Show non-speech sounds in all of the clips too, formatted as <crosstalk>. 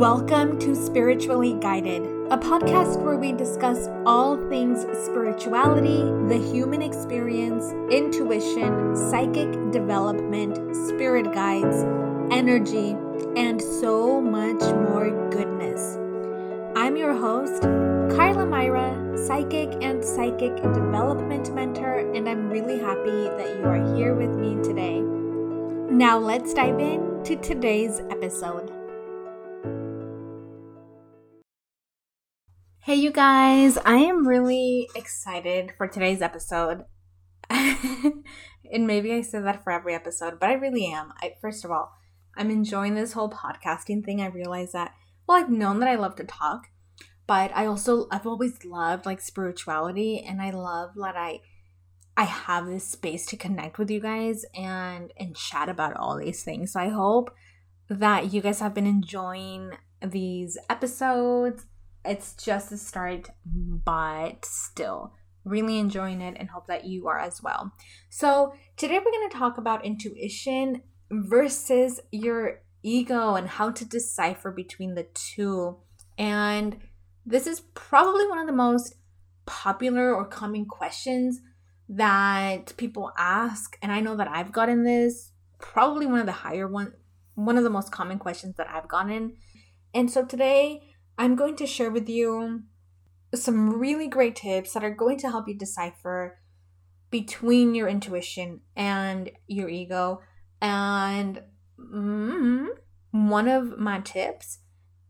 Welcome to Spiritually Guided, a podcast where we discuss all things spirituality, the human experience, intuition, psychic development, spirit guides, energy, and so much more goodness. I'm your host, Karla Myra, psychic and psychic development mentor, and I'm really happy that you are here with me today. Now, let's dive in to today's episode. Hey, you guys, I am really excited for today's episode. <laughs> and maybe I say that for every episode, but I really am. I, first of all, I'm enjoying this whole podcasting thing. I realize that, well, I've known that I love to talk, but I also, I've always loved like spirituality, and I love that I. I have this space to connect with you guys and and chat about all these things. So I hope that you guys have been enjoying these episodes it's just a start, but still really enjoying it and hope that you are as well. So, today we're going to talk about intuition versus your ego and how to decipher between the two. And this is probably one of the most popular or common questions that people ask and I know that I've gotten this probably one of the higher one one of the most common questions that I've gotten. And so today I'm going to share with you some really great tips that are going to help you decipher between your intuition and your ego. And mm, one of my tips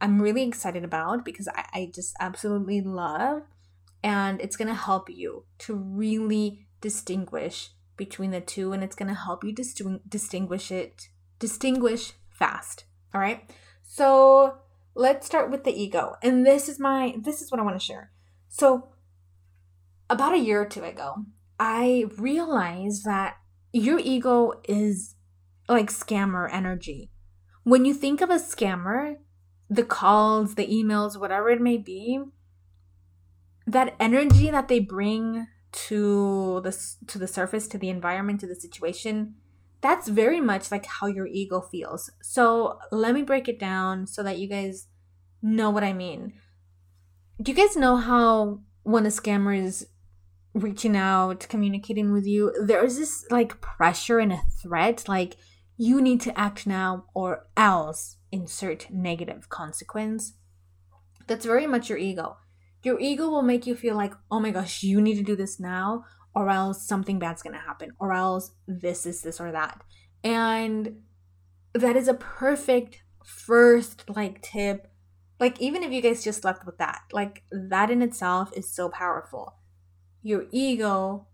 I'm really excited about because I, I just absolutely love, and it's going to help you to really distinguish between the two, and it's going to help you dis- distinguish it, distinguish fast. All right. So, let's start with the ego. And this is my this is what I want to share. So about a year or two ago, I realized that your ego is like scammer energy. When you think of a scammer, the calls, the emails, whatever it may be, that energy that they bring to the to the surface, to the environment, to the situation, that's very much like how your ego feels. So let me break it down so that you guys know what I mean. Do you guys know how when a scammer is reaching out, communicating with you, there's this like pressure and a threat, like you need to act now or else insert negative consequence? That's very much your ego. Your ego will make you feel like, oh my gosh, you need to do this now, or else something bad's gonna happen, or else this is this or that. And that is a perfect first like tip. Like, even if you guys just left with that, like, that in itself is so powerful. Your ego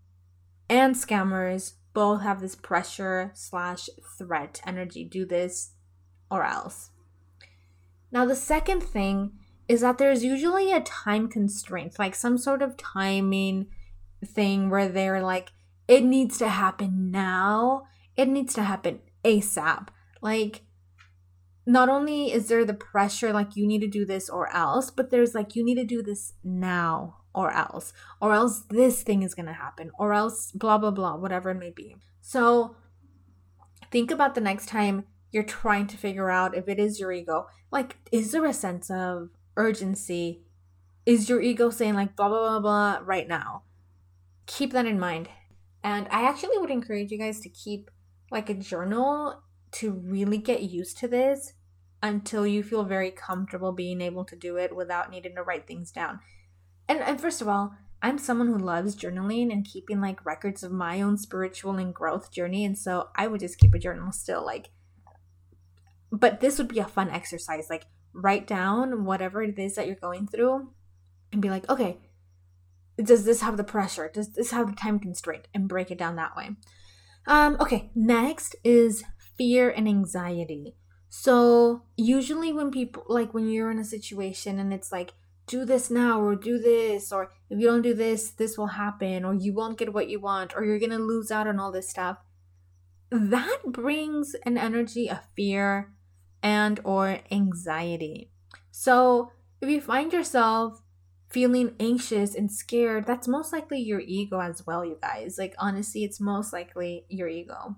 and scammers both have this pressure slash threat energy. Do this or else. Now, the second thing is that there's usually a time constraint, like some sort of timing thing where they're like, it needs to happen now, it needs to happen ASAP. Like, not only is there the pressure, like, you need to do this or else, but there's like, you need to do this now or else, or else this thing is going to happen, or else blah, blah, blah, whatever it may be. So, think about the next time you're trying to figure out if it is your ego. Like, is there a sense of urgency? Is your ego saying, like, blah, blah, blah, blah, right now? keep that in mind. And I actually would encourage you guys to keep like a journal to really get used to this until you feel very comfortable being able to do it without needing to write things down. And, and first of all, I'm someone who loves journaling and keeping like records of my own spiritual and growth journey. And so I would just keep a journal still. Like, but this would be a fun exercise. Like, write down whatever it is that you're going through and be like, okay, does this have the pressure? Does this have the time constraint? And break it down that way. Um, okay, next is fear and anxiety. So, usually, when people like when you're in a situation and it's like, do this now or do this, or if you don't do this, this will happen, or you won't get what you want, or you're gonna lose out on all this stuff, that brings an energy of fear and or anxiety. So, if you find yourself feeling anxious and scared, that's most likely your ego as well, you guys. Like, honestly, it's most likely your ego.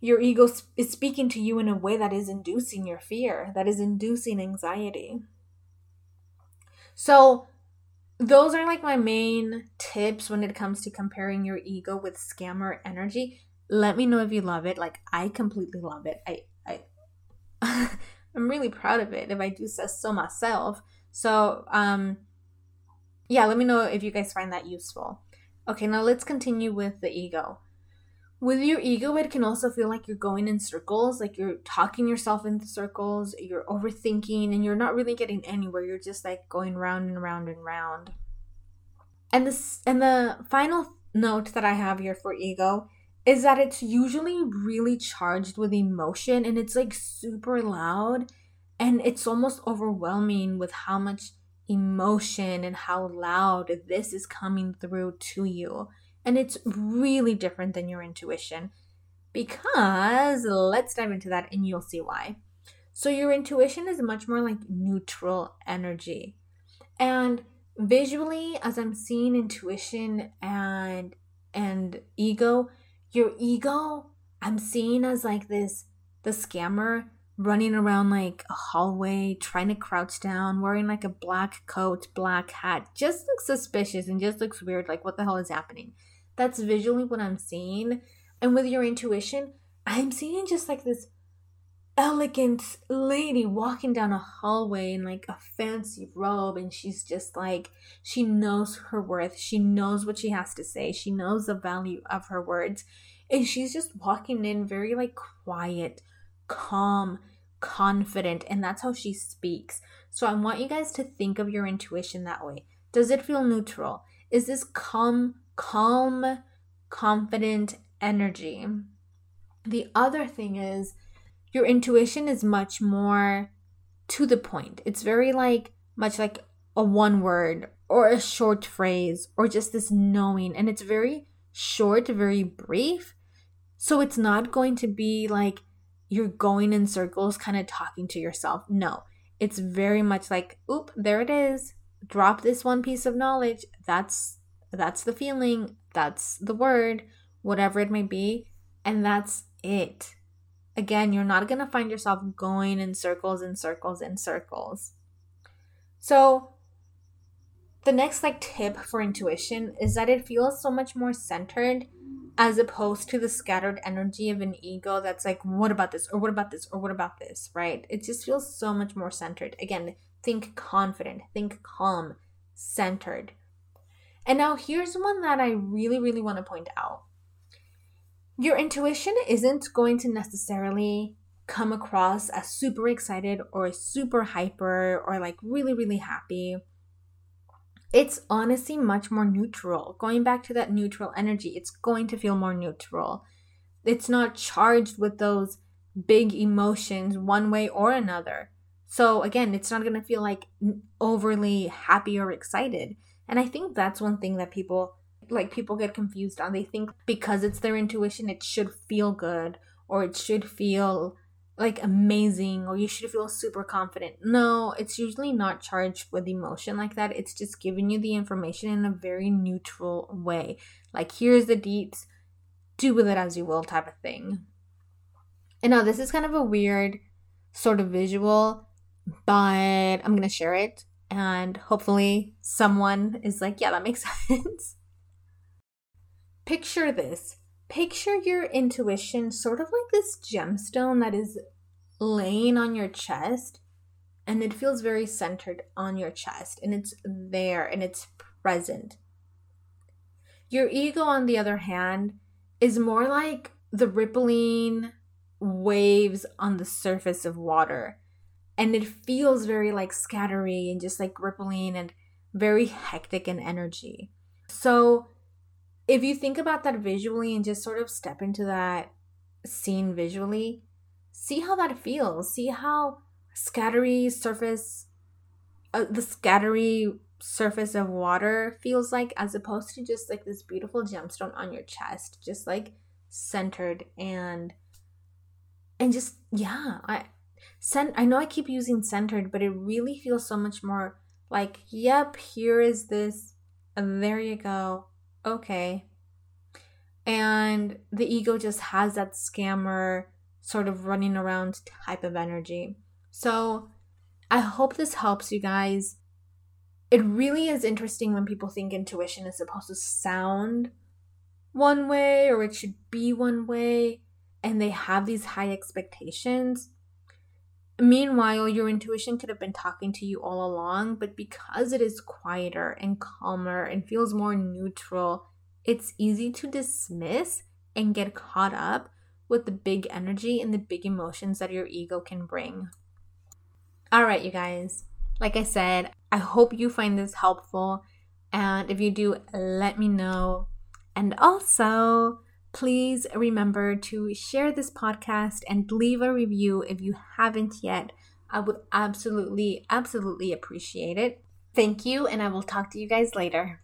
Your ego is speaking to you in a way that is inducing your fear, that is inducing anxiety. So, those are like my main tips when it comes to comparing your ego with scammer energy. Let me know if you love it. Like I completely love it. I I <laughs> I'm really proud of it if I do say so myself. So, um yeah, let me know if you guys find that useful. Okay, now let's continue with the ego. With your ego, it can also feel like you're going in circles, like you're talking yourself into circles, you're overthinking, and you're not really getting anywhere. You're just like going round and round and round. And this and the final note that I have here for ego is that it's usually really charged with emotion and it's like super loud and it's almost overwhelming with how much emotion and how loud this is coming through to you. And it's really different than your intuition because let's dive into that and you'll see why. So, your intuition is much more like neutral energy. And visually, as I'm seeing intuition and and ego, your ego, I'm seeing as like this the scammer running around like a hallway, trying to crouch down, wearing like a black coat, black hat. Just looks suspicious and just looks weird. Like, what the hell is happening? That's visually what I'm seeing. And with your intuition, I'm seeing just like this elegant lady walking down a hallway in like a fancy robe and she's just like she knows her worth she knows what she has to say she knows the value of her words and she's just walking in very like quiet calm, confident, and that's how she speaks. So I want you guys to think of your intuition that way. Does it feel neutral? Is this calm, calm, confident energy? The other thing is your intuition is much more to the point. It's very like much like a one word or a short phrase or just this knowing and it's very short, very brief. So it's not going to be like you're going in circles, kind of talking to yourself. No, it's very much like, oop, there it is. Drop this one piece of knowledge. That's that's the feeling. That's the word, whatever it may be, and that's it. Again, you're not going to find yourself going in circles and circles and circles. So, the next like tip for intuition is that it feels so much more centered as opposed to the scattered energy of an ego that's like, what about this? Or what about this? Or what about this? Right? It just feels so much more centered. Again, think confident, think calm, centered. And now here's one that I really, really want to point out. Your intuition isn't going to necessarily come across as super excited or super hyper or like really, really happy it's honestly much more neutral. Going back to that neutral energy, it's going to feel more neutral. It's not charged with those big emotions one way or another. So again, it's not going to feel like overly happy or excited. And I think that's one thing that people like people get confused on. They think because it's their intuition it should feel good or it should feel like amazing or you should feel super confident. No, it's usually not charged with emotion like that. It's just giving you the information in a very neutral way. Like, here's the deets, do with it as you will type of thing. And now, this is kind of a weird sort of visual, but I'm going to share it. And hopefully, someone is like, yeah, that makes <laughs> sense. Picture this picture your intuition sort of like this gemstone that is laying on your chest and it feels very centered on your chest and it's there and it's present. Your ego, on the other hand, is more like the rippling waves on the surface of water. And it feels very like scattery and just like rippling and very hectic in energy. So if you think about that visually and just sort of step into that scene visually, see how that feels. See how scattery surface, uh, the scattery surface of water feels like, as opposed to just like this beautiful gemstone on your chest, just like centered and and just yeah, I cent. I know I keep using centered, but it really feels so much more like, yep, here is this. And there you go okay. And the ego just has that scammer sort of running around type of energy. So I hope this helps you guys. It really is interesting when people think intuition is supposed to sound one way or it should be one way and they have these high expectations. Meanwhile, your intuition could have been talking to you all along, but because it is quieter and calmer and feels more neutral, it's easy to dismiss and get caught up with the big energy and the big emotions that your ego can bring. All right, you guys. Like I said, I hope you find this helpful. And if you do, let me know. And also, please remember to share this podcast and leave a review if you haven't yet. I would absolutely, absolutely appreciate it. Thank you, and I will talk to you guys later.